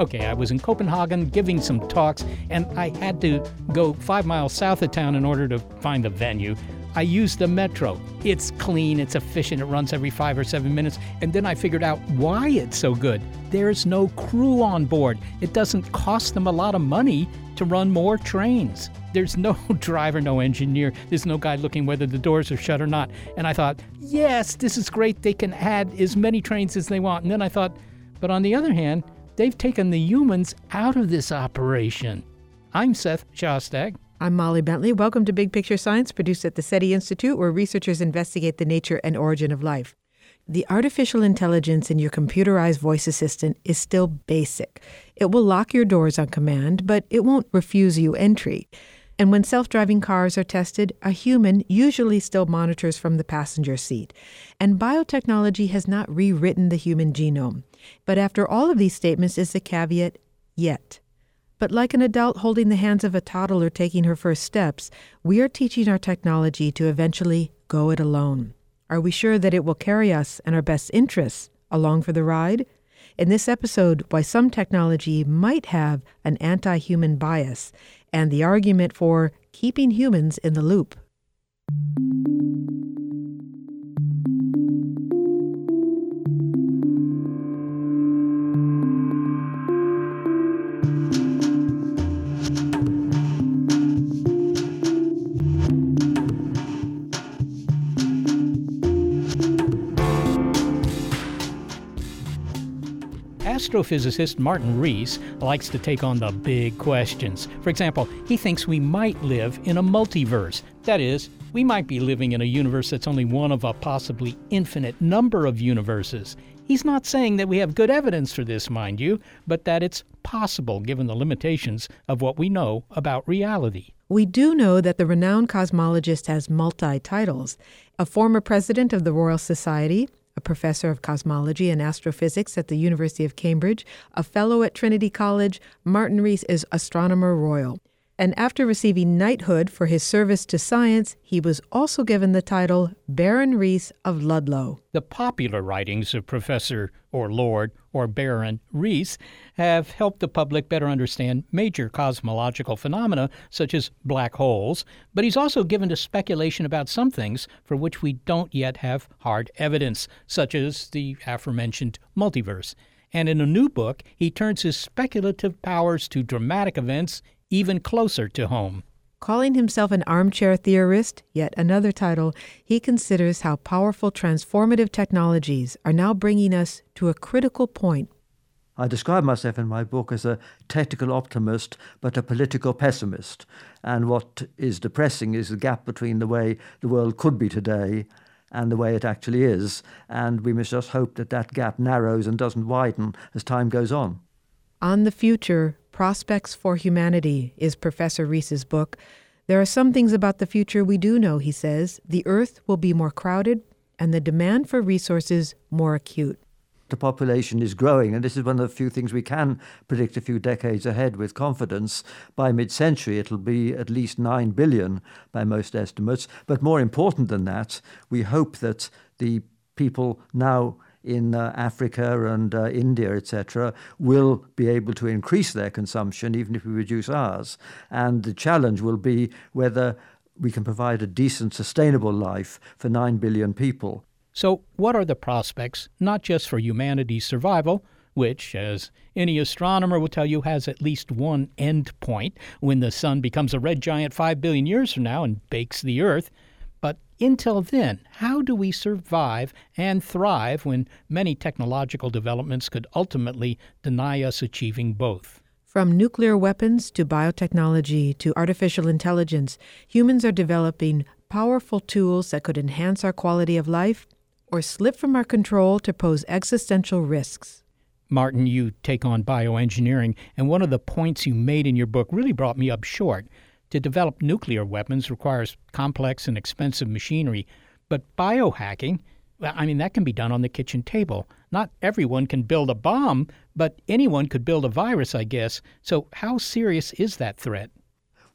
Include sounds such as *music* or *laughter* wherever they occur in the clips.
Okay, I was in Copenhagen giving some talks, and I had to go five miles south of town in order to find the venue. I used the metro. It's clean, it's efficient, it runs every five or seven minutes. And then I figured out why it's so good. There's no crew on board, it doesn't cost them a lot of money to run more trains. There's no *laughs* driver, no engineer. There's no guy looking whether the doors are shut or not. And I thought, yes, this is great. They can add as many trains as they want. And then I thought, but on the other hand, They've taken the humans out of this operation. I'm Seth Shostak. I'm Molly Bentley. Welcome to Big Picture Science, produced at the SETI Institute, where researchers investigate the nature and origin of life. The artificial intelligence in your computerized voice assistant is still basic. It will lock your doors on command, but it won't refuse you entry. And when self driving cars are tested, a human usually still monitors from the passenger seat. And biotechnology has not rewritten the human genome. But after all of these statements is the caveat, yet. But like an adult holding the hands of a toddler taking her first steps, we are teaching our technology to eventually go it alone. Are we sure that it will carry us and our best interests along for the ride? In this episode, why some technology might have an anti human bias and the argument for keeping humans in the loop. Astrophysicist Martin Rees likes to take on the big questions. For example, he thinks we might live in a multiverse. That is, we might be living in a universe that's only one of a possibly infinite number of universes. He's not saying that we have good evidence for this, mind you, but that it's possible given the limitations of what we know about reality. We do know that the renowned cosmologist has multi titles a former president of the Royal Society, a professor of cosmology and astrophysics at the University of Cambridge, a fellow at Trinity College, Martin Rees is Astronomer Royal. And after receiving knighthood for his service to science, he was also given the title Baron Rees of Ludlow. The popular writings of Professor or Lord or Baron Rees have helped the public better understand major cosmological phenomena such as black holes, but he's also given to speculation about some things for which we don't yet have hard evidence, such as the aforementioned multiverse. And in a new book, he turns his speculative powers to dramatic events even closer to home. Calling himself an armchair theorist, yet another title, he considers how powerful transformative technologies are now bringing us to a critical point. I describe myself in my book as a technical optimist but a political pessimist. And what is depressing is the gap between the way the world could be today and the way it actually is. And we must just hope that that gap narrows and doesn't widen as time goes on. On the Future Prospects for Humanity is Professor Rees's book. There are some things about the future we do know, he says. The Earth will be more crowded and the demand for resources more acute. The population is growing, and this is one of the few things we can predict a few decades ahead with confidence. By mid century, it'll be at least 9 billion by most estimates. But more important than that, we hope that the people now in uh, Africa and uh, India, etc., will be able to increase their consumption even if we reduce ours. And the challenge will be whether we can provide a decent, sustainable life for 9 billion people. So, what are the prospects, not just for humanity's survival, which, as any astronomer will tell you, has at least one end point when the sun becomes a red giant 5 billion years from now and bakes the Earth, until then, how do we survive and thrive when many technological developments could ultimately deny us achieving both? From nuclear weapons to biotechnology to artificial intelligence, humans are developing powerful tools that could enhance our quality of life or slip from our control to pose existential risks. Martin, you take on bioengineering, and one of the points you made in your book really brought me up short. To develop nuclear weapons requires complex and expensive machinery, but biohacking, I mean, that can be done on the kitchen table. Not everyone can build a bomb, but anyone could build a virus, I guess. So, how serious is that threat?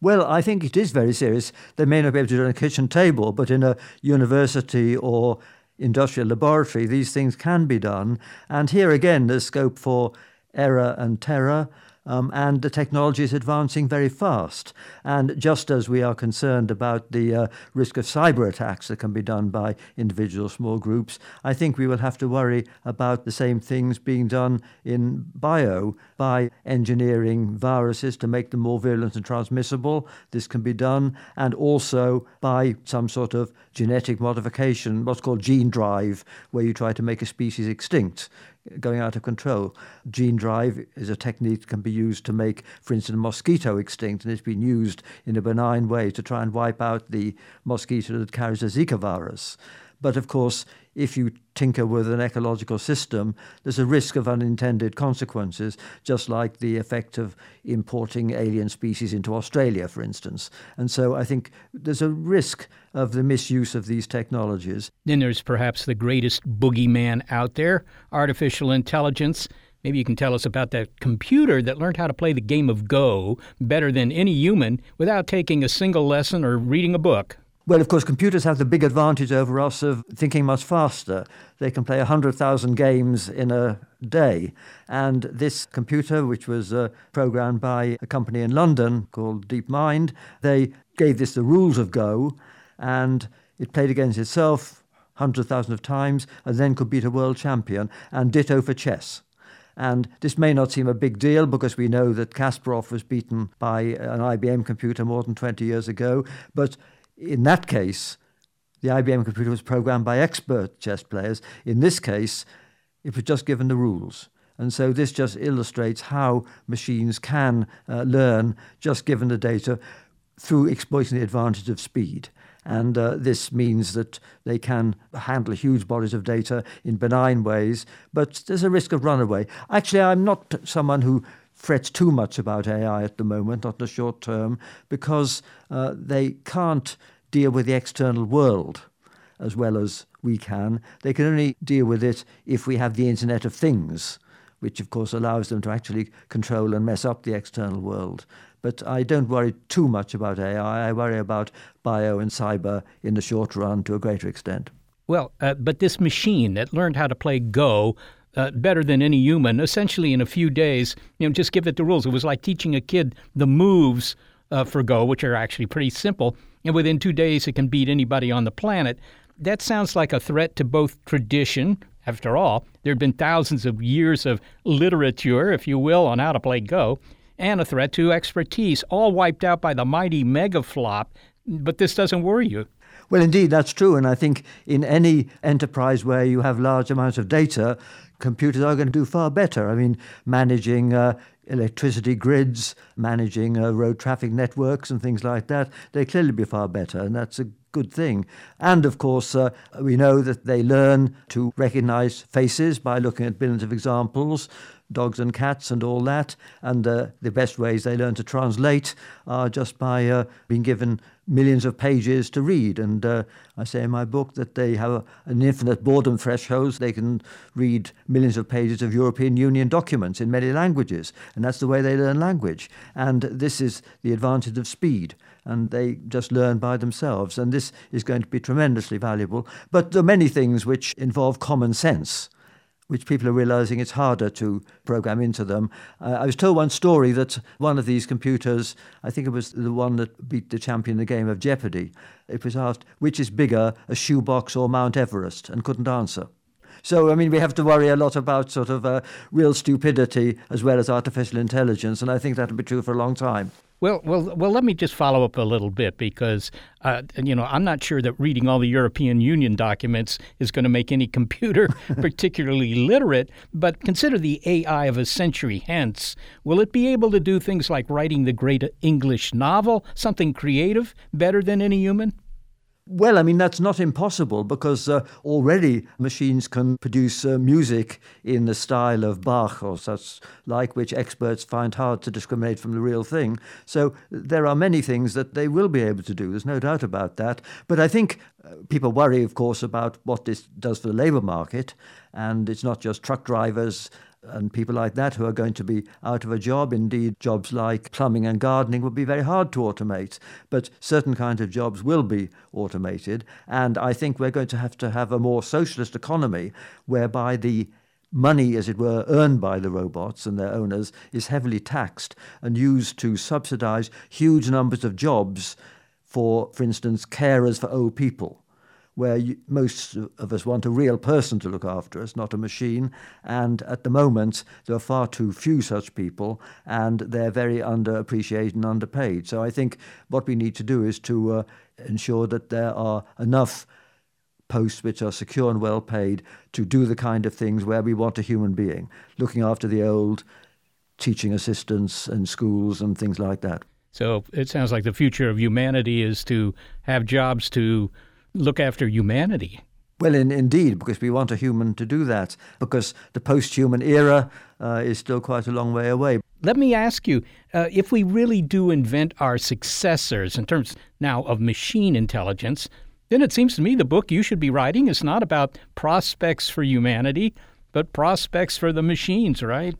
Well, I think it is very serious. They may not be able to do it on a kitchen table, but in a university or industrial laboratory, these things can be done. And here again, there's scope for error and terror. Um, and the technology is advancing very fast. And just as we are concerned about the uh, risk of cyber attacks that can be done by individual small groups, I think we will have to worry about the same things being done in bio by engineering viruses to make them more virulent and transmissible. This can be done, and also by some sort of genetic modification, what's called gene drive, where you try to make a species extinct going out of control. Gene drive is a technique that can be used to make, for instance, a mosquito extinct, and it's been used in a benign way to try and wipe out the mosquito that carries a Zika virus. But of course, if you tinker with an ecological system, there's a risk of unintended consequences, just like the effect of importing alien species into Australia, for instance. And so I think there's a risk of the misuse of these technologies. Then there's perhaps the greatest boogeyman out there artificial intelligence. Maybe you can tell us about that computer that learned how to play the game of Go better than any human without taking a single lesson or reading a book. Well, of course, computers have the big advantage over us of thinking much faster. They can play 100,000 games in a day. And this computer, which was uh, programmed by a company in London called DeepMind, they gave this the rules of Go, and it played against itself hundred thousand of times, and then could beat a world champion, and ditto for chess. And this may not seem a big deal because we know that Kasparov was beaten by an IBM computer more than 20 years ago, but in that case, the IBM computer was programmed by expert chess players. In this case, it was just given the rules. And so this just illustrates how machines can uh, learn just given the data through exploiting the advantage of speed. And uh, this means that they can handle huge bodies of data in benign ways, but there's a risk of runaway. Actually, I'm not someone who frets too much about AI at the moment, not in the short term, because uh, they can't deal with the external world as well as we can. They can only deal with it if we have the Internet of Things, which of course allows them to actually control and mess up the external world. But I don't worry too much about AI. I worry about bio and cyber in the short run to a greater extent. Well, uh, but this machine that learned how to play Go uh, better than any human, essentially in a few days. You know, just give it the rules. It was like teaching a kid the moves uh, for Go, which are actually pretty simple, and within two days it can beat anybody on the planet. That sounds like a threat to both tradition. After all, there have been thousands of years of literature, if you will, on how to play Go, and a threat to expertise, all wiped out by the mighty megaflop. But this doesn't worry you. Well, indeed, that's true. And I think in any enterprise where you have large amounts of data, computers are going to do far better. I mean, managing uh, electricity grids, managing uh, road traffic networks, and things like that, they clearly be far better, and that's a good thing. And of course, uh, we know that they learn to recognize faces by looking at billions of examples dogs and cats and all that. And uh, the best ways they learn to translate are just by uh, being given millions of pages to read. And uh, I say in my book that they have an infinite boredom threshold. They can read millions of pages of European Union documents in many languages. And that's the way they learn language. And this is the advantage of speed. And they just learn by themselves. And this is going to be tremendously valuable. But there are many things which involve common sense which people are realizing it's harder to program into them. Uh, I was told one story that one of these computers, I think it was the one that beat the champion in the game of Jeopardy, it was asked, which is bigger, a shoebox or Mount Everest, and couldn't answer. So, I mean, we have to worry a lot about sort of uh, real stupidity as well as artificial intelligence, and I think that'll be true for a long time. Well, well, well. Let me just follow up a little bit because, uh, you know, I'm not sure that reading all the European Union documents is going to make any computer *laughs* particularly literate. But consider the AI of a century hence. Will it be able to do things like writing the great English novel, something creative, better than any human? Well, I mean, that's not impossible because uh, already machines can produce uh, music in the style of Bach or such like, which experts find hard to discriminate from the real thing. So there are many things that they will be able to do. There's no doubt about that. But I think uh, people worry, of course, about what this does for the labour market. And it's not just truck drivers and people like that who are going to be out of a job. Indeed, jobs like plumbing and gardening would be very hard to automate, but certain kinds of jobs will be automated. And I think we're going to have to have a more socialist economy whereby the money, as it were, earned by the robots and their owners is heavily taxed and used to subsidize huge numbers of jobs for, for instance, carers for old people where you, most of us want a real person to look after us, not a machine. And at the moment, there are far too few such people, and they're very underappreciated and underpaid. So I think what we need to do is to uh, ensure that there are enough posts which are secure and well paid to do the kind of things where we want a human being, looking after the old, teaching assistants in schools and things like that. So it sounds like the future of humanity is to have jobs to look after humanity. Well, in, indeed, because we want a human to do that, because the post human era uh, is still quite a long way away. Let me ask you uh, if we really do invent our successors in terms now of machine intelligence, then it seems to me the book you should be writing is not about prospects for humanity, but prospects for the machines, right?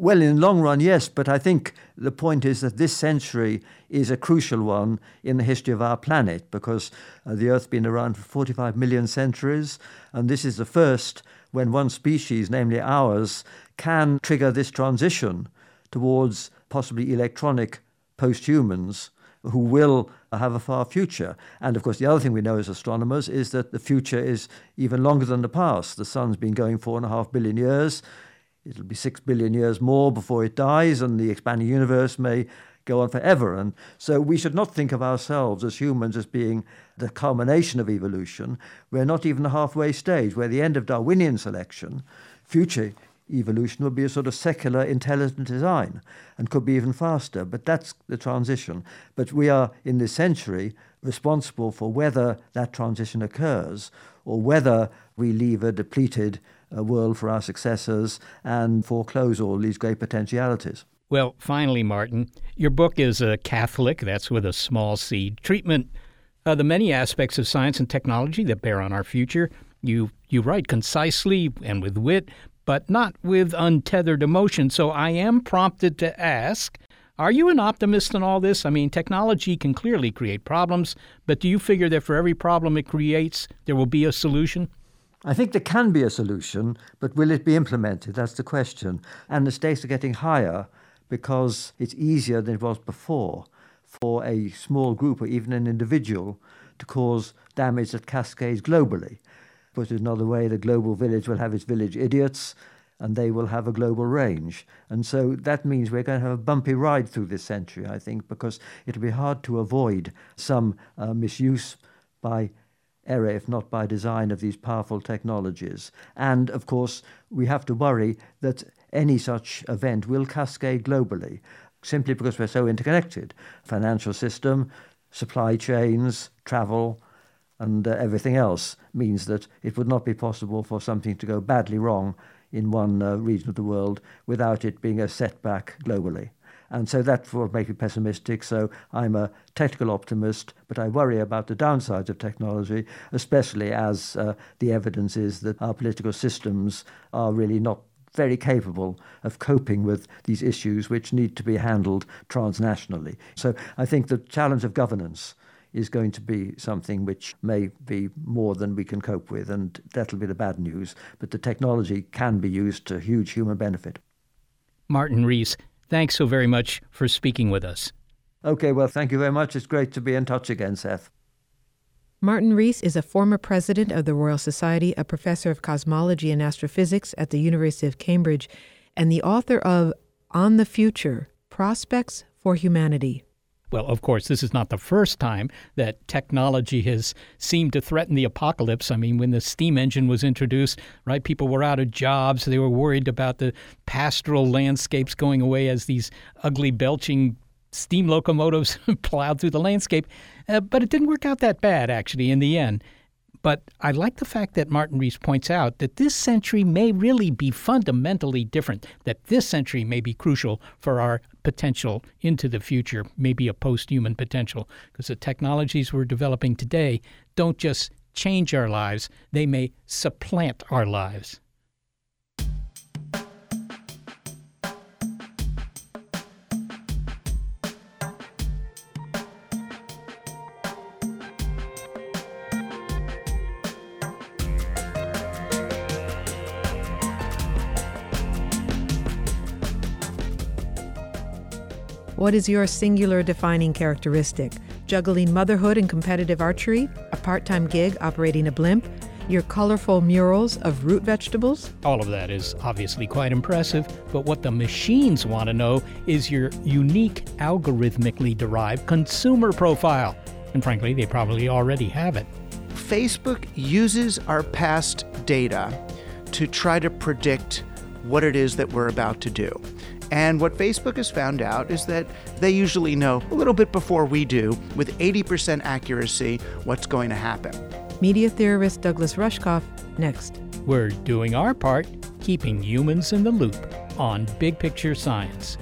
Well, in the long run, yes, but I think the point is that this century is a crucial one in the history of our planet because uh, the Earth's been around for 45 million centuries, and this is the first when one species, namely ours, can trigger this transition towards possibly electronic post humans who will have a far future. And of course, the other thing we know as astronomers is that the future is even longer than the past. The sun's been going four and a half billion years. It'll be six billion years more before it dies, and the expanding universe may go on forever. And so we should not think of ourselves as humans as being the culmination of evolution. We're not even the halfway stage. We're the end of Darwinian selection. Future evolution will be a sort of secular intelligent design and could be even faster. But that's the transition. But we are in this century responsible for whether that transition occurs or whether we leave a depleted world for our successors and foreclose all these great potentialities. Well, finally, Martin, your book is a Catholic, that's with a small c, treatment of the many aspects of science and technology that bear on our future. You, you write concisely and with wit, but not with untethered emotion. So I am prompted to ask Are you an optimist in all this? I mean, technology can clearly create problems, but do you figure that for every problem it creates, there will be a solution? I think there can be a solution, but will it be implemented? That's the question. And the stakes are getting higher because it's easier than it was before for a small group or even an individual to cause damage that cascades globally. Put it another way, the global village will have its village idiots and they will have a global range. And so that means we're going to have a bumpy ride through this century, I think, because it'll be hard to avoid some uh, misuse by error, if not by design, of these powerful technologies. And of course, we have to worry that any such event will cascade globally, simply because we're so interconnected. Financial system, supply chains, travel, and uh, everything else means that it would not be possible for something to go badly wrong in one uh, region of the world without it being a setback globally. And so that will make me pessimistic. So I'm a technical optimist, but I worry about the downsides of technology, especially as uh, the evidence is that our political systems are really not very capable of coping with these issues which need to be handled transnationally. So I think the challenge of governance is going to be something which may be more than we can cope with, and that'll be the bad news. But the technology can be used to huge human benefit. Martin Rees, thanks so very much for speaking with us. Okay, well, thank you very much. It's great to be in touch again, Seth. Martin Rees is a former president of the Royal Society, a professor of cosmology and astrophysics at the University of Cambridge, and the author of On the Future Prospects for Humanity. Well, of course, this is not the first time that technology has seemed to threaten the apocalypse. I mean, when the steam engine was introduced, right, people were out of jobs. They were worried about the pastoral landscapes going away as these ugly, belching steam locomotives *laughs* plowed through the landscape. Uh, but it didn't work out that bad, actually, in the end. But I like the fact that Martin Rees points out that this century may really be fundamentally different, that this century may be crucial for our potential into the future, maybe a post human potential, because the technologies we're developing today don't just change our lives, they may supplant our lives. What is your singular defining characteristic? Juggling motherhood and competitive archery? A part time gig operating a blimp? Your colorful murals of root vegetables? All of that is obviously quite impressive, but what the machines want to know is your unique algorithmically derived consumer profile. And frankly, they probably already have it. Facebook uses our past data to try to predict what it is that we're about to do. And what Facebook has found out is that they usually know a little bit before we do, with 80% accuracy, what's going to happen. Media theorist Douglas Rushkoff next. We're doing our part, keeping humans in the loop on Big Picture Science.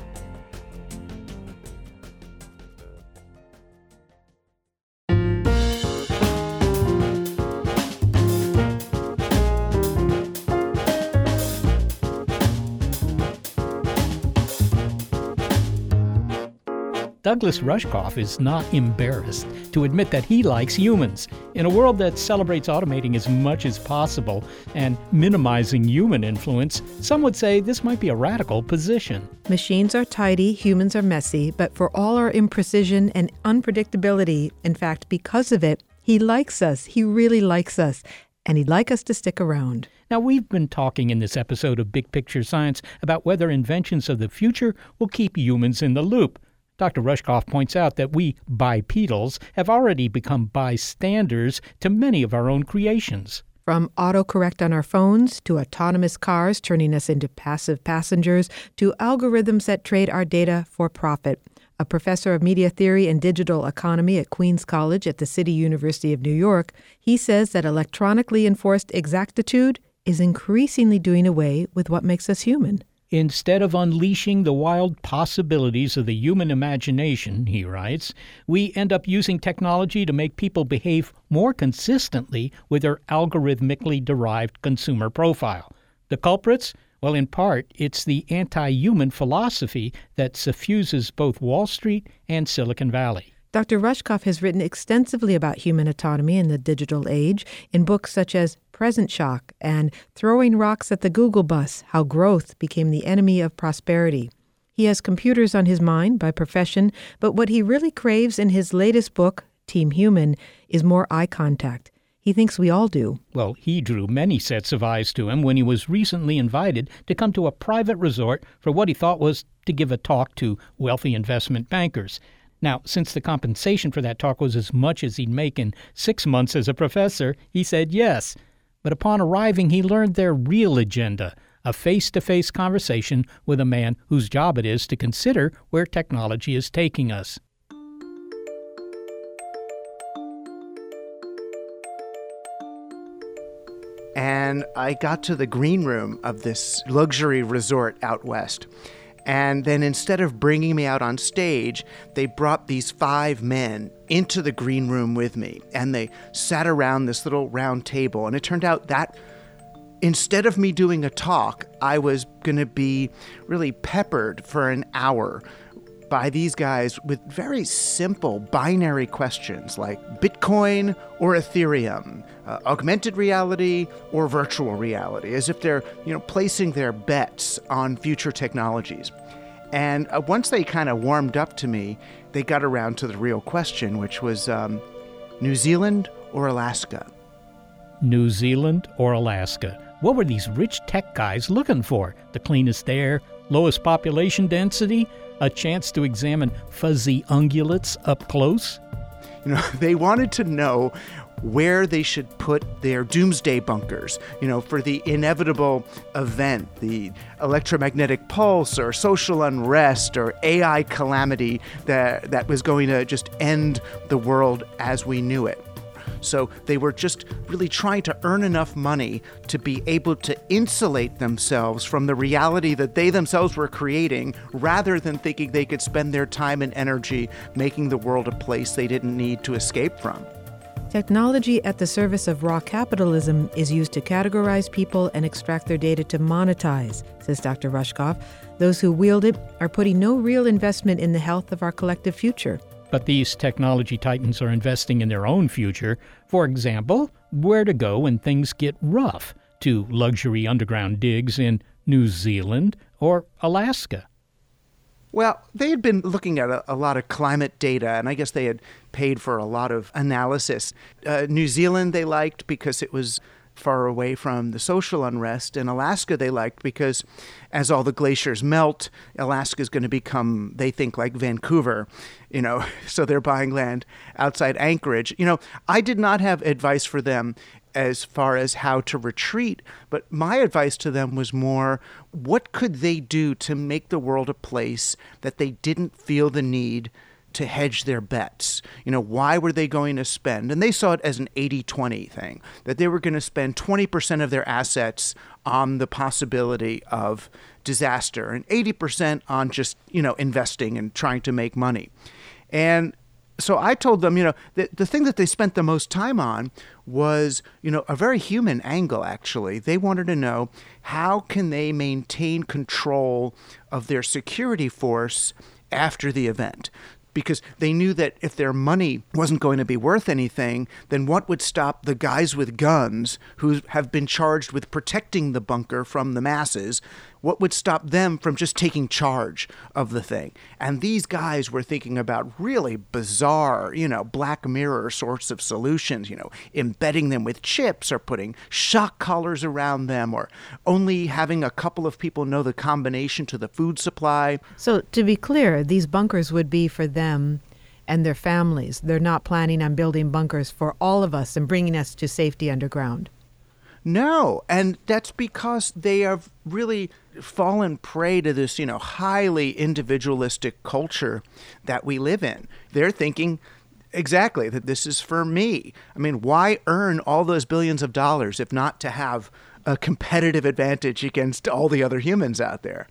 Douglas Rushkoff is not embarrassed to admit that he likes humans. In a world that celebrates automating as much as possible and minimizing human influence, some would say this might be a radical position. Machines are tidy, humans are messy, but for all our imprecision and unpredictability, in fact, because of it, he likes us. He really likes us. And he'd like us to stick around. Now, we've been talking in this episode of Big Picture Science about whether inventions of the future will keep humans in the loop. Dr. Rushkoff points out that we bipedals have already become bystanders to many of our own creations. From autocorrect on our phones to autonomous cars turning us into passive passengers to algorithms that trade our data for profit. A professor of media theory and digital economy at Queens College at the City University of New York, he says that electronically enforced exactitude is increasingly doing away with what makes us human. Instead of unleashing the wild possibilities of the human imagination, he writes, we end up using technology to make people behave more consistently with their algorithmically derived consumer profile. The culprits? Well, in part, it's the anti human philosophy that suffuses both Wall Street and Silicon Valley. Dr. Rushkoff has written extensively about human autonomy in the digital age in books such as Present Shock and Throwing Rocks at the Google Bus How Growth Became the Enemy of Prosperity. He has computers on his mind by profession, but what he really craves in his latest book, Team Human, is more eye contact. He thinks we all do. Well, he drew many sets of eyes to him when he was recently invited to come to a private resort for what he thought was to give a talk to wealthy investment bankers. Now, since the compensation for that talk was as much as he'd make in six months as a professor, he said yes. But upon arriving, he learned their real agenda a face to face conversation with a man whose job it is to consider where technology is taking us. And I got to the green room of this luxury resort out west. And then instead of bringing me out on stage, they brought these five men into the green room with me. And they sat around this little round table. And it turned out that instead of me doing a talk, I was going to be really peppered for an hour by these guys with very simple binary questions like Bitcoin or Ethereum, uh, augmented reality or virtual reality, as if they're you know placing their bets on future technologies. And uh, once they kind of warmed up to me, they got around to the real question, which was um, New Zealand or Alaska? New Zealand or Alaska? What were these rich tech guys looking for? The cleanest air, lowest population density, a chance to examine fuzzy ungulates up close? You know, *laughs* they wanted to know where they should put their doomsday bunkers, you know, for the inevitable event, the electromagnetic pulse or social unrest or AI calamity that, that was going to just end the world as we knew it. So they were just really trying to earn enough money to be able to insulate themselves from the reality that they themselves were creating rather than thinking they could spend their time and energy making the world a place they didn't need to escape from. Technology at the service of raw capitalism is used to categorize people and extract their data to monetize, says Dr. Rushkoff. Those who wield it are putting no real investment in the health of our collective future. But these technology titans are investing in their own future. For example, where to go when things get rough to luxury underground digs in New Zealand or Alaska. Well, they had been looking at a, a, lot of climate data, and I guess they had paid for a lot of analysis. Uh, New Zealand they liked because it was far away from the social unrest, and Alaska they liked because as all the glaciers melt, Alaska is going to become, they think, like Vancouver, you know, *laughs* so they're buying land outside Anchorage. You know, I did not have advice for them as far as how to retreat, but my advice to them was more what could they do to make the world a place that they didn't feel the need to hedge their bets. You know, why were they going to spend? And they saw it as an 80 20 thing, that they were going to spend 20% of their assets on the possibility of disaster and 80% on just, you know, investing and trying to make money. And so I told them, you know, the, the thing that they spent the most time on was, you know, a very human angle, actually. They wanted to know how can they maintain control of their security force after the event because they knew that if their money wasn't going to be worth anything, then what would stop the guys with guns who have been charged with protecting the bunker from the masses? What would stop them from just taking charge of the thing? And these guys were thinking about really bizarre, you know, Black Mirror sorts of solutions, you know, embedding them with chips or putting shock collars around them or only having a couple of people know the combination to the food supply. So, to be clear, these bunkers would be for them and their families. They're not planning on building bunkers for all of us and bringing us to safety underground. No, and that's because they have really fallen prey to this, you know, highly individualistic culture that we live in. They're thinking exactly that this is for me. I mean, why earn all those billions of dollars if not to have a competitive advantage against all the other humans out there?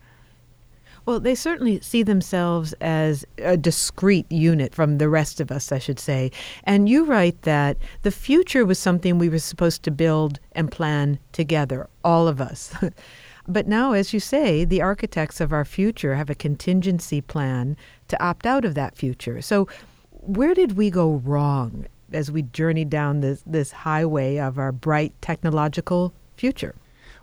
Well, they certainly see themselves as a discrete unit from the rest of us, I should say. And you write that the future was something we were supposed to build and plan together, all of us. *laughs* but now, as you say, the architects of our future have a contingency plan to opt out of that future. So, where did we go wrong as we journeyed down this, this highway of our bright technological future?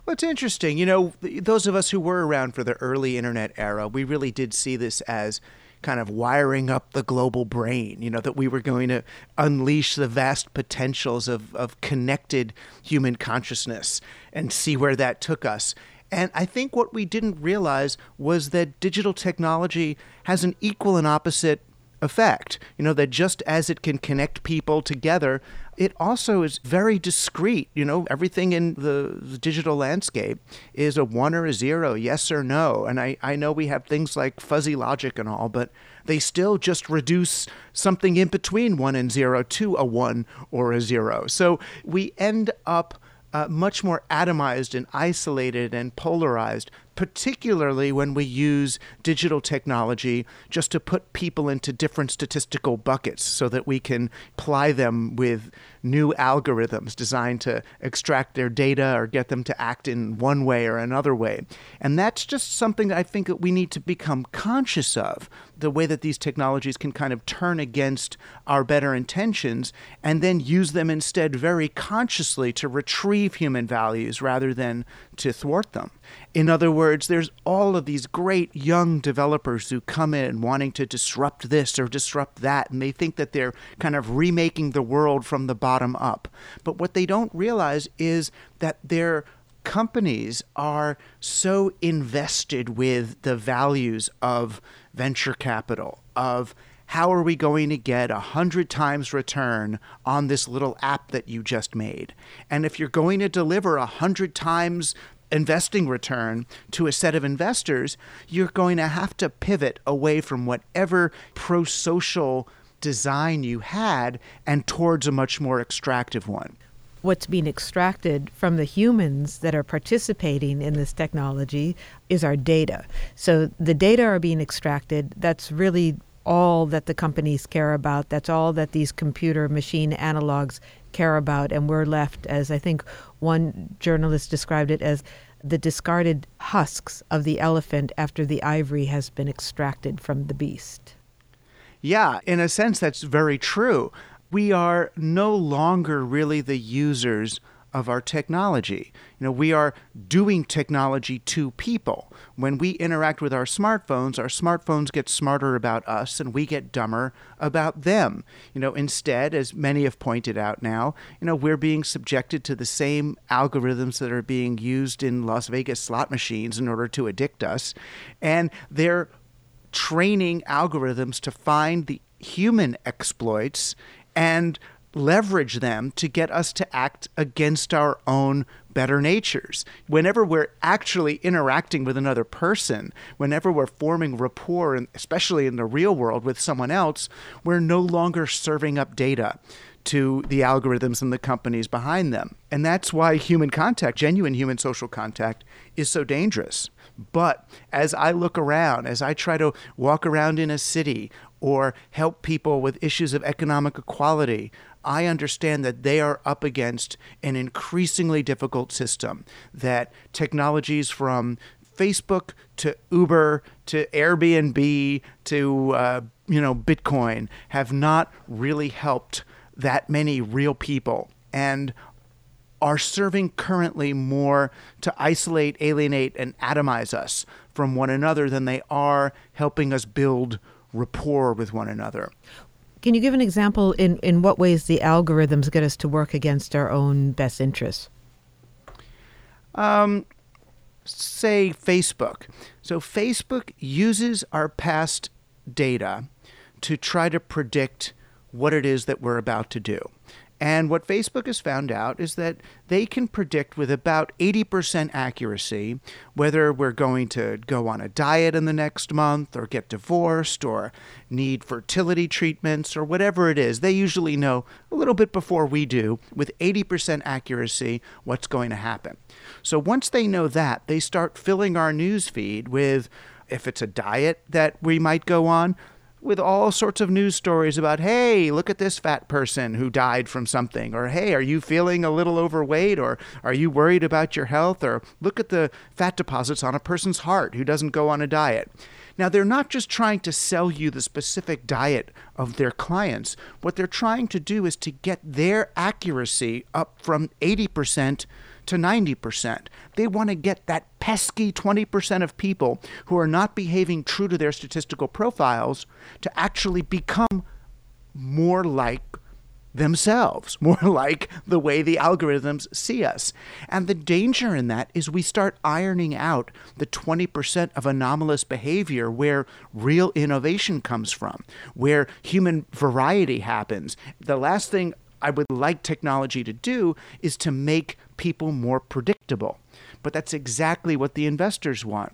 Well, it's interesting. You know, those of us who were around for the early internet era, we really did see this as kind of wiring up the global brain, you know, that we were going to unleash the vast potentials of, of connected human consciousness and see where that took us. And I think what we didn't realize was that digital technology has an equal and opposite effect. You know, that just as it can connect people together, it also is very discrete. You know, everything in the, the, digital landscape is a one or a zero, yes or no. And I, I know we have things like fuzzy logic and all, but they still just reduce something in between one and zero to a one or a zero. So we end up uh, much more atomized and isolated and polarized, particularly when we use digital technology just to put people into different statistical buckets so that we can ply them with new algorithms designed to extract their data or get them to act in one way or another way. And that's just something I think that we need to become conscious of the way that these technologies can kind of turn against our better intentions and then use them instead very consciously to retrieve human values rather than to thwart them. In other words, there's all of these great young developers who come in wanting to disrupt this or disrupt that, and they think that they're kind of remaking the world from the bottom up. But what they don't realize is that their companies are so invested with the values of venture capital, of how are we going to get a hundred times return on this little app that you just made? And if you're going to deliver a hundred times investing return to a set of investors, you're going to have to pivot away from whatever pro social design you had and towards a much more extractive one. What's being extracted from the humans that are participating in this technology is our data. So the data are being extracted. That's really all that the companies care about. That's all that these computer machine analogs care about. And we're left, as I think one journalist described it, as the discarded husks of the elephant after the ivory has been extracted from the beast. Yeah, in a sense, that's very true. We are no longer really the users of our technology. You know, we are doing technology to people. When we interact with our smartphones, our smartphones get smarter about us and we get dumber about them. You know, instead, as many have pointed out now, you know, we're being subjected to the same algorithms that are being used in Las Vegas slot machines in order to addict us. And they're training algorithms to find the human exploits and leverage them to get us to act against our own better natures. Whenever we're actually interacting with another person, whenever we're forming rapport, especially in the real world with someone else, we're no longer serving up data to the algorithms and the companies behind them. And that's why human contact, genuine human social contact, is so dangerous. But as I look around, as I try to walk around in a city or help people with issues of economic equality, I understand that they are up against an increasingly difficult system, that technologies from Facebook to Uber to Airbnb to uh, you know Bitcoin have not really helped that many real people. And are serving currently more to isolate, alienate, and atomize us from one another than they are helping us build rapport with one another. Can you give an example in, in what ways the algorithms get us to work against our own best interests? Um, say Facebook. So Facebook uses our past data to try to predict what it is that we're about to do. And what Facebook has found out is that they can predict with about 80% accuracy whether we're going to go on a diet in the next month or get divorced or need fertility treatments or whatever it is. They usually know a little bit before we do, with 80% accuracy, what's going to happen. So once they know that, they start filling our news feed with if it's a diet that we might go on, with all sorts of news stories about, hey, look at this fat person who died from something, or hey, are you feeling a little overweight, or are you worried about your health, or look at the fat deposits on a person's heart who doesn't go on a diet. Now, they're not just trying to sell you the specific diet of their clients. What they're trying to do is to get their accuracy up from 80% to 90%. They want to get that pesky 20% of people who are not behaving true to their statistical profiles to actually become more like themselves, *laughs* more like the way the algorithms see us. And the danger in that is we start ironing out the 20% of anomalous behavior where real innovation comes from, where human variety happens. The last thing I would like technology to do is to make people more predictable. But that's exactly what the investors want.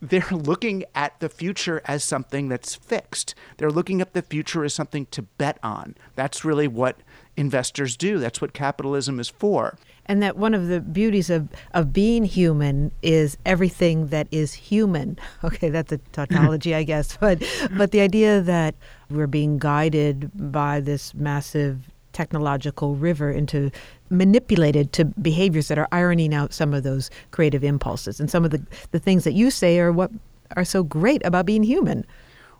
They're *laughs* looking at the future as something that's fixed. They're looking at the future as something to bet on. That's really what investors do. That's what capitalism is for. And that one of the beauties of, of being human is everything that is human. *laughs* Okay, that's a tautology, *laughs* I guess. But but the idea that we're being guided by this massive technological river into manipulated to behaviors that are ironing out some of those creative impulses and some of the, the things that you say are what are so great about being human.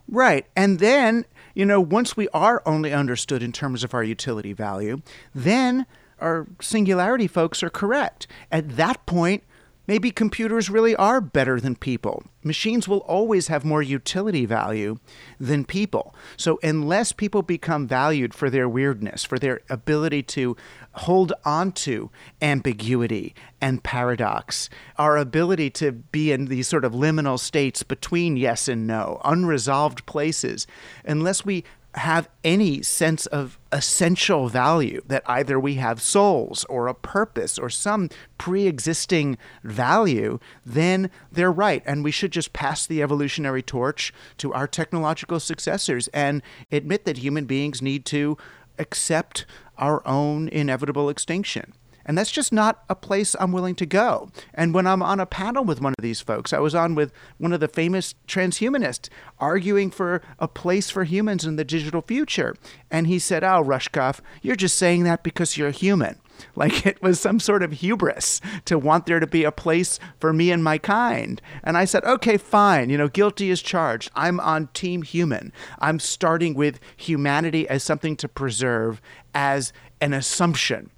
Right. And then, you know, once we are only understood in terms of our utility value, then our singularity folks are correct. At that point, maybe computers really are better than people. Machines will always have more utility value than people. So, unless people become valued for their weirdness, for their ability to hold on to ambiguity and paradox, our ability to be in these sort of liminal states between yes and no, unresolved places, unless we have any sense of essential value that either we have souls or a purpose or some pre existing value, then they're right. And we should just pass the evolutionary torch to our technological successors and admit that human beings need to accept our own inevitable extinction. And that's just not a place I'm willing to go. And when I'm on a panel with one of these folks, I was on with one of the famous transhumanists arguing for a place for humans in the digital future. And he said, Oh, Rushkoff, you're just saying that because you're human. *laughs* Like it was some sort of hubris to want there to be a place for me and my kind. And I said, okay, fine. You know, guilty is charged. I'm on team human. I'm starting with humanity as something to preserve as an assumption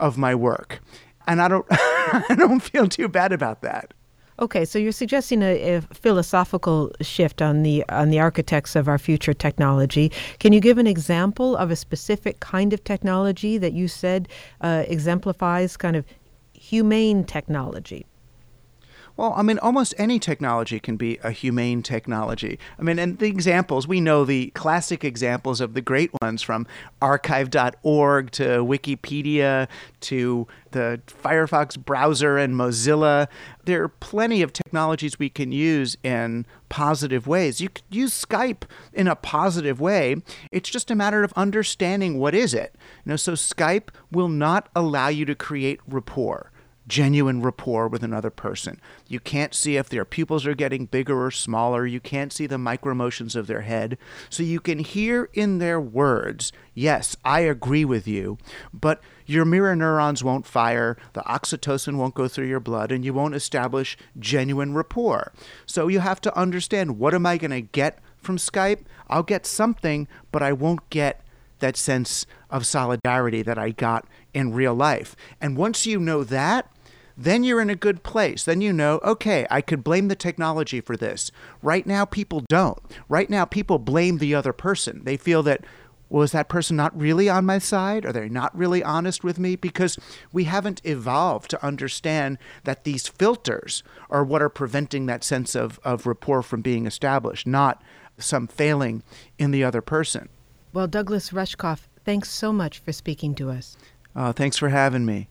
of my work. And I don't *laughs* I don't feel too bad about that. Okay, so you're suggesting a, a, philosophical shift on the on the architects of our future technology. Can you give an example of a specific kind of technology that you said uh, exemplifies kind of humane technology? Well, I mean, almost any technology can be a humane technology. I mean, and the examples, we know the classic examples of the great ones from archive.org to Wikipedia to the Firefox browser and Mozilla. There are plenty of technologies we can use in positive ways. You could use Skype in a positive way. It's just a matter of understanding what is it. You know, so Skype will not allow you to create rapport genuine rapport with another person. You can't see if their pupils are getting bigger or smaller. You can't see the micro motions of their head. So you can hear in their words, yes, I agree with you, but your mirror neurons won't fire, the oxytocin won't go through your blood, and you won't establish genuine rapport. So you have to understand what am I going to get from Skype? I'll get something, but I won't get that sense of solidarity that I got in real life. And once you know that, then you're in a good place. Then you know, okay, I could blame the technology for this. Right now, people don't. Right now, people blame the other person. They feel that, was that person not really on my side? Are they not really honest with me? Because we haven't evolved to understand that these filters are what are preventing that sense of, of rapport from being established, not some failing in the other person. Well, Douglas Rushkoff, thanks so much for speaking to us. Uh, thanks for having me.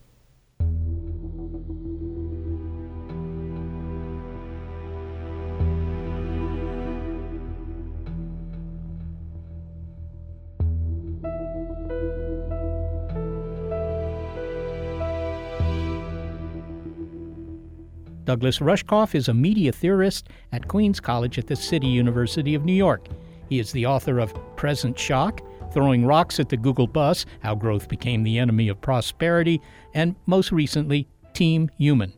Douglas Rushkoff is a media theorist at Queens College at the City University of New York. He is the author of Present Shock, Throwing Rocks at the Google Bus How Growth Became the Enemy of Prosperity, and most recently, Team Human.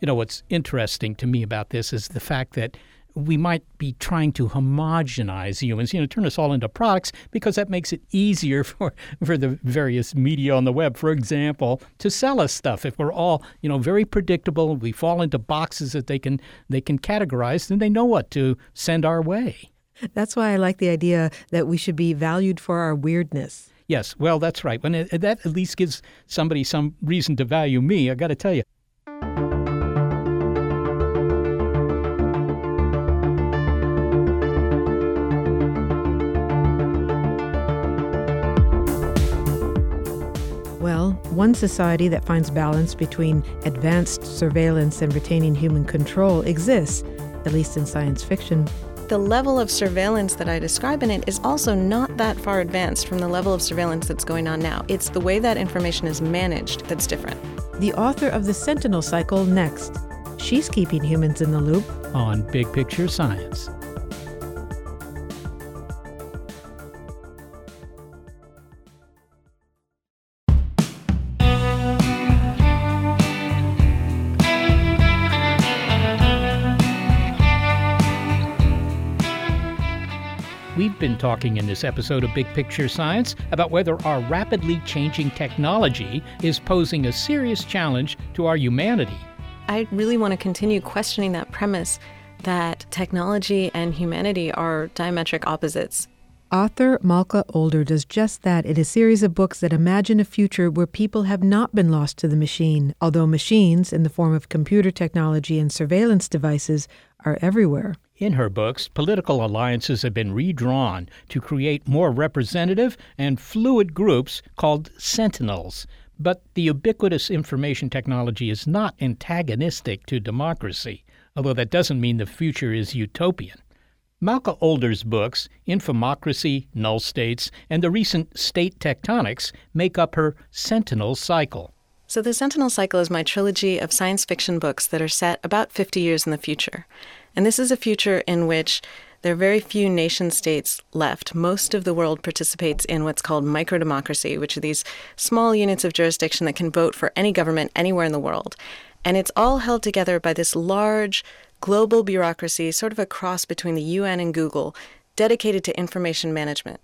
You know, what's interesting to me about this is the fact that we might be trying to homogenize humans, you know, turn us all into products because that makes it easier *laughs* for, for the various media on the web, for example, to sell us stuff. If we're all, you know, very predictable, we fall into boxes that they can they can categorize, then they know what to send our way. That's why I like the idea that we should be valued for our weirdness. Yes, well, that's right. When it, that at least gives somebody some reason to value me, I got to tell you. One society that finds balance between advanced surveillance and retaining human control exists, at least in science fiction. The level of surveillance that I describe in it is also not that far advanced from the level of surveillance that's going on now. It's the way that information is managed that's different. The author of The Centenal Cycle next. She's keeping humans in the loop on Big Picture Science. Been talking in this episode of Big Picture Science about whether our rapidly changing technology is posing a serious challenge to our humanity. I really want to continue questioning that premise that technology and humanity are diametric opposites. Author Malka Older does just that in a series of books that imagine a future where people have not been lost to the machine, although machines, in the form of computer technology and surveillance devices, are everywhere. In her books, political alliances have been redrawn to create more representative and fluid groups called centenals. But the ubiquitous information technology is not antagonistic to democracy, although that doesn't mean the future is utopian. Malka Older's books, Infomocracy, Null States, and the recent State Tectonics, make up her Centenal cycle. So, the Centenal cycle is my trilogy of science fiction books that are set about 50 years in the future. And this is a future in which there are very few nation states left. Most of the world participates in what's called microdemocracy, which are these small units of jurisdiction that can vote for any government anywhere in the world. And it's all held together by this large global bureaucracy, sort of a cross between the UN and Google, dedicated to information management.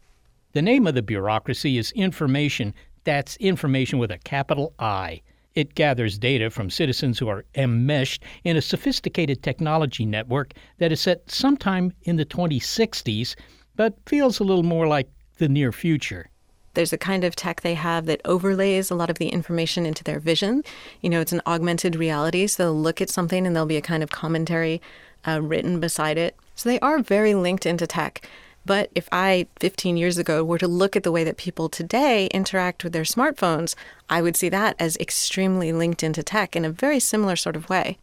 The name of the bureaucracy is Information. That's information with a capital I. It gathers data from citizens who are enmeshed in a sophisticated technology network that is set sometime in the 2060s, but feels a little more like the near future. There's a kind of tech they have that overlays a lot of the information into their vision. You know, it's an augmented reality, so they'll look at something and there'll be a kind of commentary uh, written beside it. So they are very linked into tech. But if I, 15 years ago, were to look at the way that people today interact with their smartphones, I would see that as extremely linked into tech in a very similar sort of way.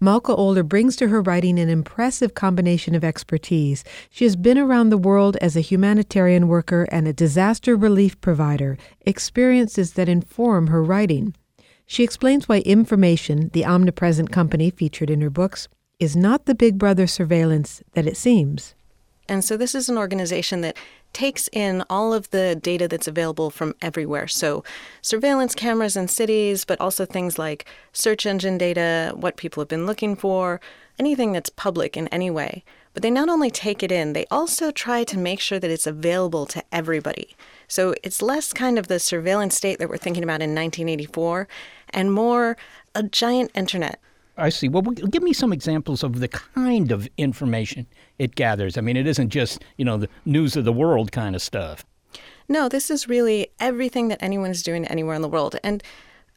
Malka Older brings to her writing an impressive combination of expertise. She has been around the world as a humanitarian worker and a disaster relief provider, experiences that inform her writing. She explains why information, the omnipresent company featured in her books, is not the big brother surveillance that it seems. And so this is an organization that takes in all of the data that's available from everywhere. So surveillance cameras in cities, but also things like search engine data, what people have been looking for, anything that's public in any way. But they not only take it in, they also try to make sure that it's available to everybody. So it's less kind of the surveillance state that we're thinking about in 1984 and more a giant internet I see. Well, give me some examples of the kind of information it gathers. I mean, it isn't just, you know, the news of the world kind of stuff. No, this is really everything that anyone is doing anywhere in the world. And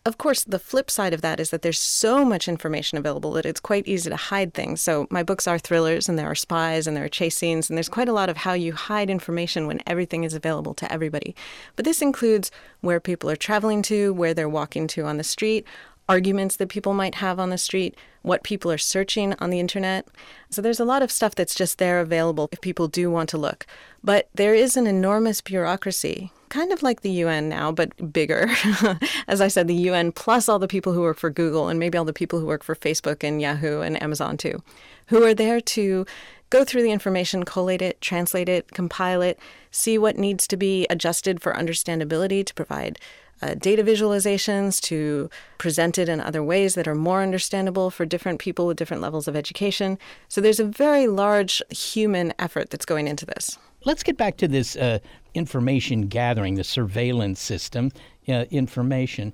of course, the flip side of that is that there's so much information available that it's quite easy to hide things. So, my books are thrillers, and there are spies, and there are chase scenes, and there's quite a lot of how you hide information when everything is available to everybody. But this includes where people are traveling to, where they're walking to on the street, arguments that people might have on the street, what people are searching on the internet. So there's a lot of stuff that's just there available if people do want to look. But there is an enormous bureaucracy, kind of like the UN now, but bigger. *laughs* As I said, the UN plus all the people who work for Google and maybe all the people who work for Facebook and Yahoo and Amazon too, who are there to go through the information, collate it, translate it, compile it, see what needs to be adjusted for understandability to provide uh, data visualizations to present it in other ways that are more understandable for different people with different levels of education. So there's a very large human effort that's going into this. Let's get back to this uh, information gathering, the surveillance system, uh, information.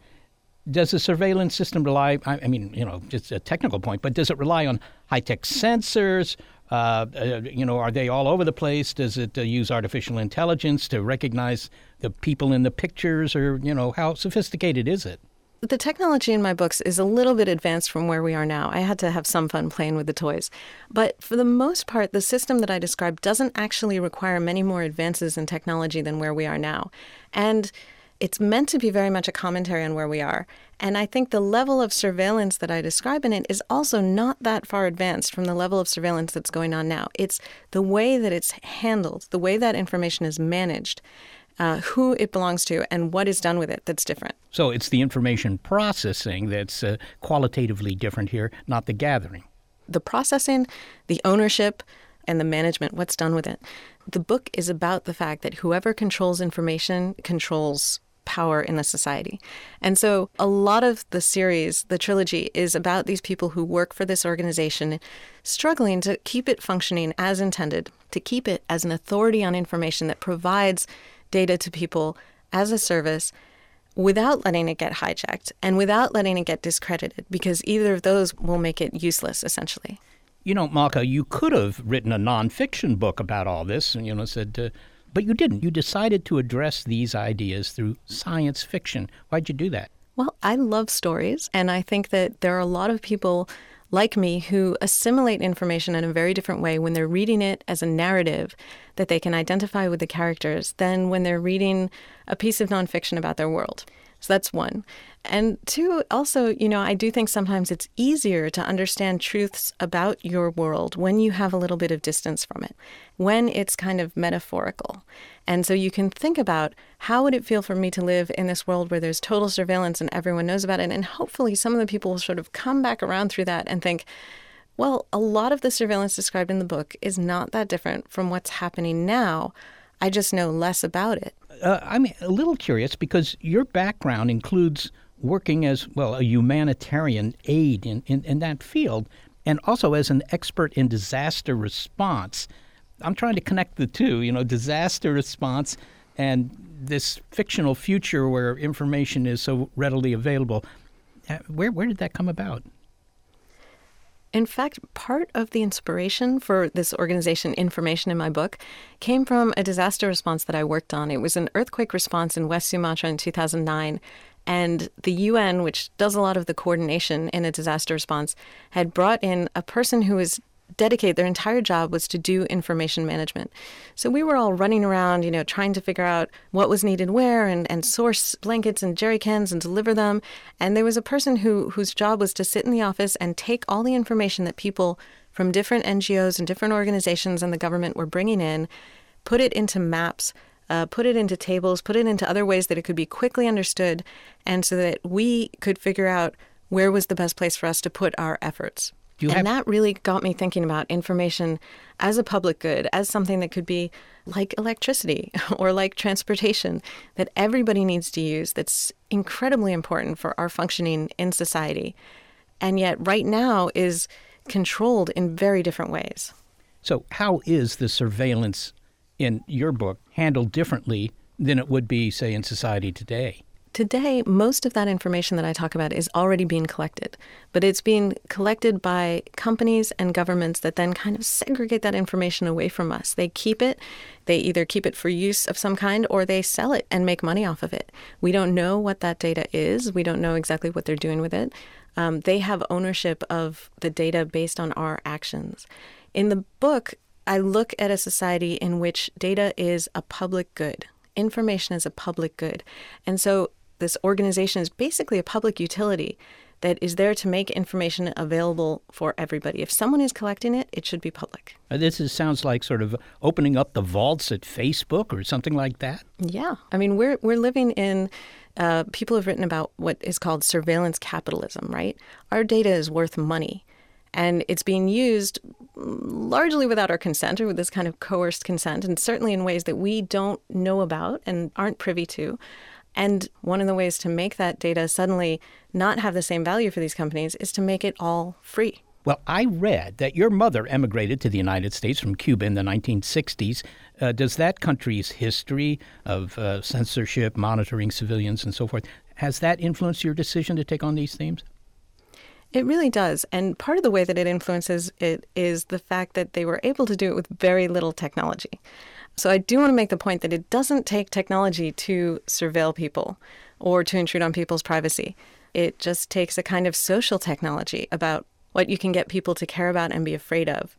Does the surveillance system rely, I mean, you know, just a technical point, but does it rely on high tech sensors? Uh, uh, you know, are they all over the place? Does it uh, use artificial intelligence to recognize the people in the pictures, or you know, how sophisticated is it? The technology in my books is a little bit advanced from where we are now. I had to have some fun playing with the toys. But for the most part, the system that I described doesn't actually require many more advances in technology than where we are now. And it's meant to be very much a commentary on where we are. And I think the level of surveillance that I describe in it is also not that far advanced from the level of surveillance that's going on now. It's the way that it's handled, the way that information is managed. Uh, who it belongs to and what is done with it that's different. So it's the information processing that's uh, qualitatively different here, not the gathering. The processing, the ownership, and the management, what's done with it. The book is about the fact that whoever controls information controls power in the society. And so a lot of the series, the trilogy, is about these people who work for this organization struggling to keep it functioning as intended, to keep it as an authority on information that provides data to people as a service without letting it get hijacked and without letting it get discredited, because either of those will make it useless, essentially. You know, Malka, you could have written a nonfiction book about all this, and you know, said, uh, but you didn't. You decided to address these ideas through science fiction. Why'd you do that? Well, I love stories, and I think that there are a lot of people like me who assimilate information in a very different way when they're reading it as a narrative that they can identify with the characters than when they're reading a piece of nonfiction about their world. So that's one. And two, also, you know, I do think sometimes it's easier to understand truths about your world when you have a little bit of distance from it, when it's kind of metaphorical. And so you can think about how would it feel for me to live in this world where there's total surveillance and everyone knows about it. And hopefully some of the people will sort of come back around through that and think, well, a lot of the surveillance described in the book is not that different from what's happening now. I just know less about it uh, I'm a little curious because your background includes working as, well, a humanitarian aid in, in, in that field and also as an expert in disaster response. I'm trying to connect the two, you know, disaster response and this fictional future where information is so readily available. Uh, where, where did that come about? In fact, part of the inspiration for this organization, Information in my book, came from a disaster response that I worked on. It was an earthquake response in West Sumatra in 2009. And the UN, which does a lot of the coordination in a disaster response, had brought in a person who was dedicate their entire job was to do information management. So we were all running around, you know, trying to figure out what was needed where and, and source blankets and jerry cans and deliver them. And there was a person who whose job was to sit in the office and take all the information that people from different NGOs and different organizations and the government were bringing in, put it into maps. Uh, put it into tables, put it into other ways that it could be quickly understood, and so that we could figure out where was the best place for us to put our efforts and have... that really got me thinking about information as a public good, as something that could be like electricity *laughs* or like transportation that everybody needs to use, that's incredibly important for our functioning in society. And yet, right now, is controlled in very different ways. So, how is the surveillance in your book handled differently than it would be, say, in society today? Today, most of that information that I talk about is already being collected, but it's being collected by companies and governments that then kind of segregate that information away from us. They keep it, they either keep it for use of some kind or they sell it and make money off of it. We don't know what that data is, we don't know exactly what they're doing with it. Um, they have ownership of the data based on our actions. In the book, I look at a society in which data is a public good information is a public good. And so this organization is basically a public utility that is there to make information available for everybody. If someone is collecting it, it should be public. Uh, this is, sounds like sort of opening up the vaults at Facebook or something like that. Yeah, I mean we're we're living in. Uh, people have written about what is called surveillance capitalism, right? Our data is worth money, and it's being used largely without our consent or with this kind of coerced consent, and certainly in ways that we don't know about and aren't privy to. And one of the ways to make that data suddenly not have the same value for these companies is to make it all free. Well, I read that your mother emigrated to the United States from Cuba in the 1960s. Uh, does that country's history of uh, censorship, monitoring civilians, and so forth, has that influenced your decision to take on these themes? It really does. And part of the way that it influences it is the fact that they were able to do it with very little technology. So I do want to make the point that it doesn't take technology to surveil people or to intrude on people's privacy. It just takes a kind of social technology about what you can get people to care about and be afraid of.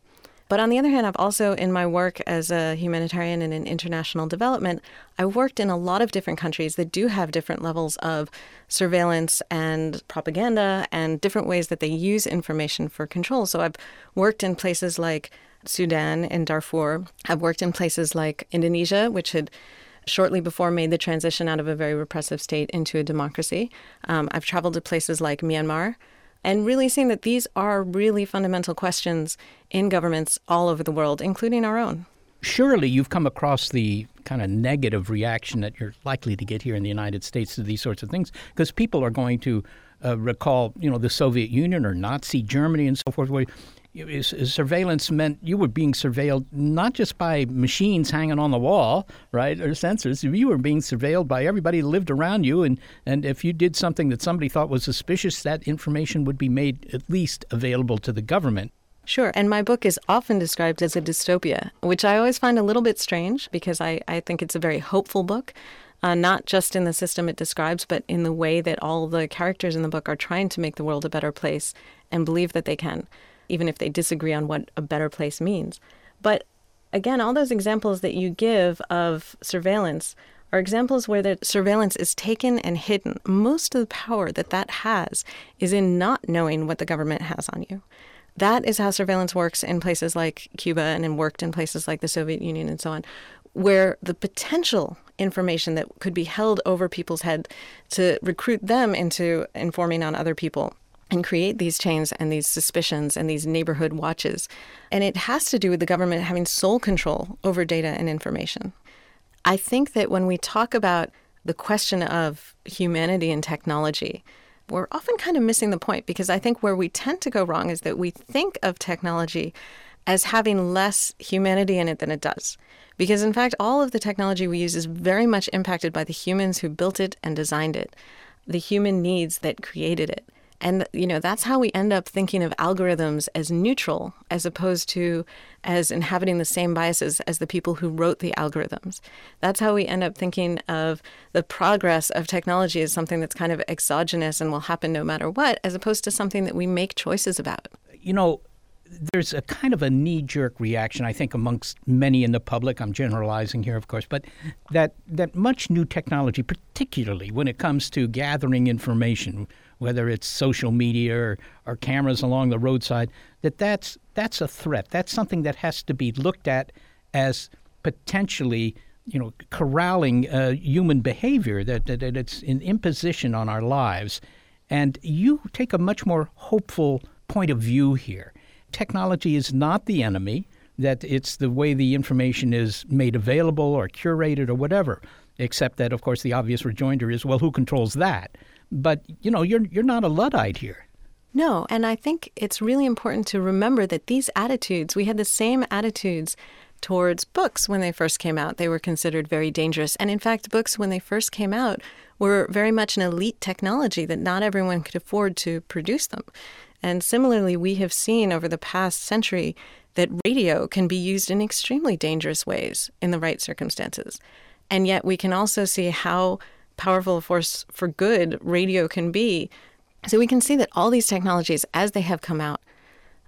But on the other hand, I've also, in my work as a humanitarian and in international development, I've worked in a lot of different countries that do have different levels of surveillance and propaganda and different ways that they use information for control. So I've worked in places like Sudan and Darfur. I've worked in places like Indonesia, which had shortly before made the transition out of a very repressive state into a democracy. Um, I've traveled to places like Myanmar and really seen that these are really fundamental questions in governments all over the world, including our own. Surely you've come across the kind of negative reaction that you're likely to get here in the United States to these sorts of things because people are going to uh, recall, you know, the Soviet Union or Nazi Germany and so forth, where surveillance meant you were being surveilled not just by machines hanging on the wall, right, or sensors. You were being surveilled by everybody lived around you, and, and if you did something that somebody thought was suspicious, that information would be made at least available to the government. Sure. And my book is often described as a dystopia, which I always find a little bit strange because I, I think it's a very hopeful book, uh, not just in the system it describes, but in the way that all the characters in the book are trying to make the world a better place and believe that they can, even if they disagree on what a better place means. But again, all those examples that you give of surveillance are examples where the surveillance is taken and hidden. Most of the power that that has is in not knowing what the government has on you. That is how surveillance works in places like Cuba and in worked in places like the Soviet Union and so on, where the potential information that could be held over people's head to recruit them into informing on other people and create these chains and these suspicions and these neighborhood watches. And it has to do with the government having sole control over data and information. I think that when we talk about the question of humanity and technology, we're often kind of missing the point because I think where we tend to go wrong is that we think of technology as having less humanity in it than it does. Because in fact, all of the technology we use is very much impacted by the humans who built it and designed it, the human needs that created it. And, you know, that's how we end up thinking of algorithms as neutral as opposed to as inhabiting the same biases as the people who wrote the algorithms. That's how we end up thinking of the progress of technology as something that's kind of exogenous and will happen no matter what, as opposed to something that we make choices about. You know, there's a kind of a knee jerk reaction, I think, amongst many in the public. I'm generalizing here, of course, but that, that much new technology, particularly when it comes to gathering information, whether it's social media or, or cameras along the roadside, that that's, that's a threat. That's something that has to be looked at as potentially you know, corralling uh, human behavior, that, that, that it's an imposition on our lives. And you take a much more hopeful point of view here. Technology is not the enemy, that it's the way the information is made available or curated or whatever, except that, of course, the obvious rejoinder is, well, who controls that? But you know, you're you're not a luddite here. No, and I think it's really important to remember that these attitudes, we had the same attitudes towards books when they first came out. They were considered very dangerous. And in fact, books when they first came out were very much an elite technology that not everyone could afford to produce them. And similarly, we have seen over the past century that radio can be used in extremely dangerous ways in the right circumstances. And yet, we can also see how powerful a force for good radio can be. So we can see that all these technologies, as they have come out,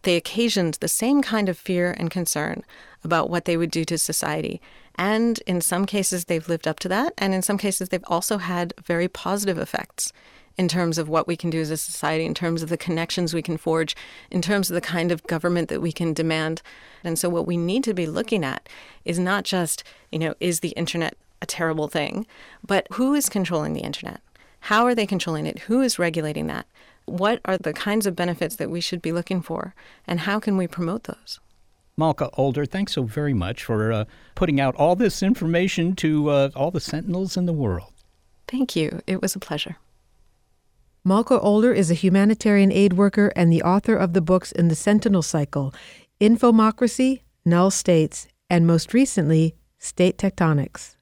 they occasioned the same kind of fear and concern about what they would do to society. And in some cases, they've lived up to that. And in some cases, they've also had very positive effects in terms of what we can do as a society, in terms of the connections we can forge, in terms of the kind of government that we can demand. And so, what we need to be looking at is not just, you know, is the internet a terrible thing, but who is controlling the internet? How are they controlling it? Who is regulating that? What are the kinds of benefits that we should be looking for? And how can we promote those? Malka Older, thanks so very much for uh, putting out all this information to uh, all the centenals in the world. Thank you. It was a pleasure. Malka Older is a humanitarian aid worker and the author of the books in the Centenal Cycle Infomocracy, Null States, and most recently, State Tectonics.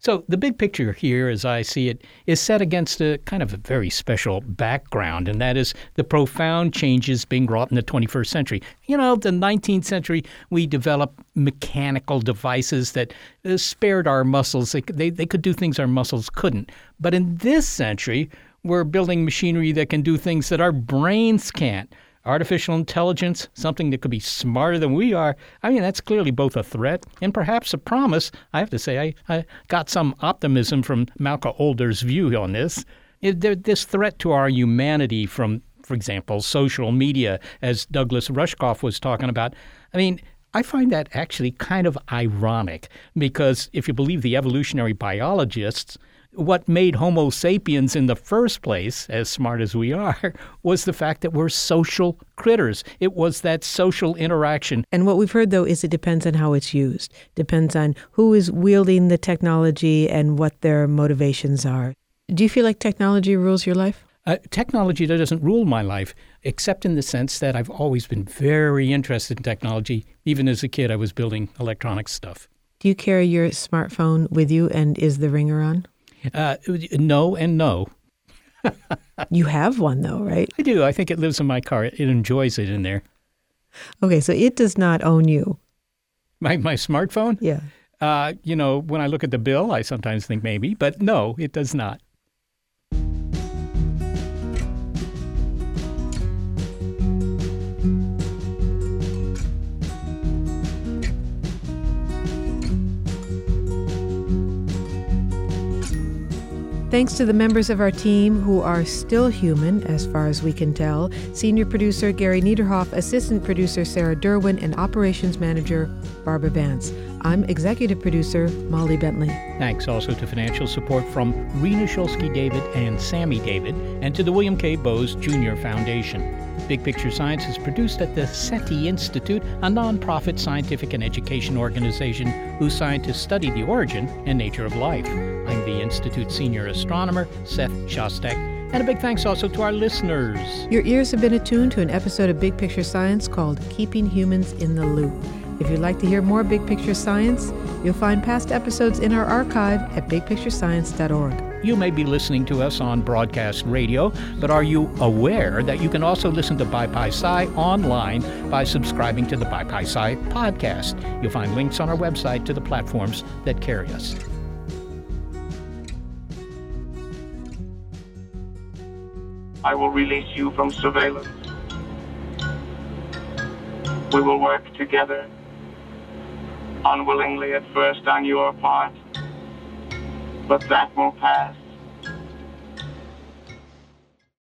So the big picture here, as I see it, is set against a kind of a very special background, and that is the profound changes being wrought in the 21st century. You know, the 19th century, we developed mechanical devices that uh, spared our muscles. They, they, they could do things our muscles couldn't. But in this century, we're building machinery that can do things that our brains can't artificial intelligence, something that could be smarter than we are, I mean, that's clearly both a threat and perhaps a promise. I have to say, I, I got some optimism from Malka Older's view on this. This threat to our humanity from, for example, social media, as Douglas Rushkoff was talking about, I mean, I find that actually kind of ironic because if you believe the evolutionary biologists, what made Homo sapiens in the first place, as smart as we are, *laughs* was the fact that we're social critters. It was that social interaction. And what we've heard, though, is it depends on how it's used, depends on who is wielding the technology and what their motivations are. Do you feel like technology rules your life? Uh, technology doesn't rule my life, except in the sense that I've always been very interested in technology. Even as a kid, I was building electronic stuff. Do you carry your smartphone with you, and is the ringer on? Uh, no and no. *laughs* you have one though, right? I do. I think it lives in my car. It enjoys it in there. Okay, so it does not own you. My my smartphone? Yeah. Uh, you know, when I look at the bill, I sometimes think maybe, but no, it does not. Thanks to the members of our team who are still human, as far as we can tell senior producer Gary Niederhoff, assistant producer Sarah Derwin, and operations manager Barbara Vance. I'm executive producer Molly Bentley. Thanks also to financial support from Rena Shulsky David and Sammy David, and to the William K. Bowes Jr. Foundation. Big Picture Science is produced at the SETI Institute, a nonprofit scientific and education organization whose scientists study the origin and nature of life. The Institute's senior astronomer, Seth Shostak. And a big thanks also to our listeners. Your ears have been attuned to an episode of Big Picture Science called Keeping Humans in the Loop. If you'd like to hear more Big Picture Science, you'll find past episodes in our archive at bigpicturescience.org. You may be listening to us on broadcast radio, but are you aware that you can also listen to BiPi Sci online by subscribing to the BiPi Sci podcast? You'll find links on our website to the platforms that carry us. I will release you from surveillance. We will work together, unwillingly at first on your part, but that will pass.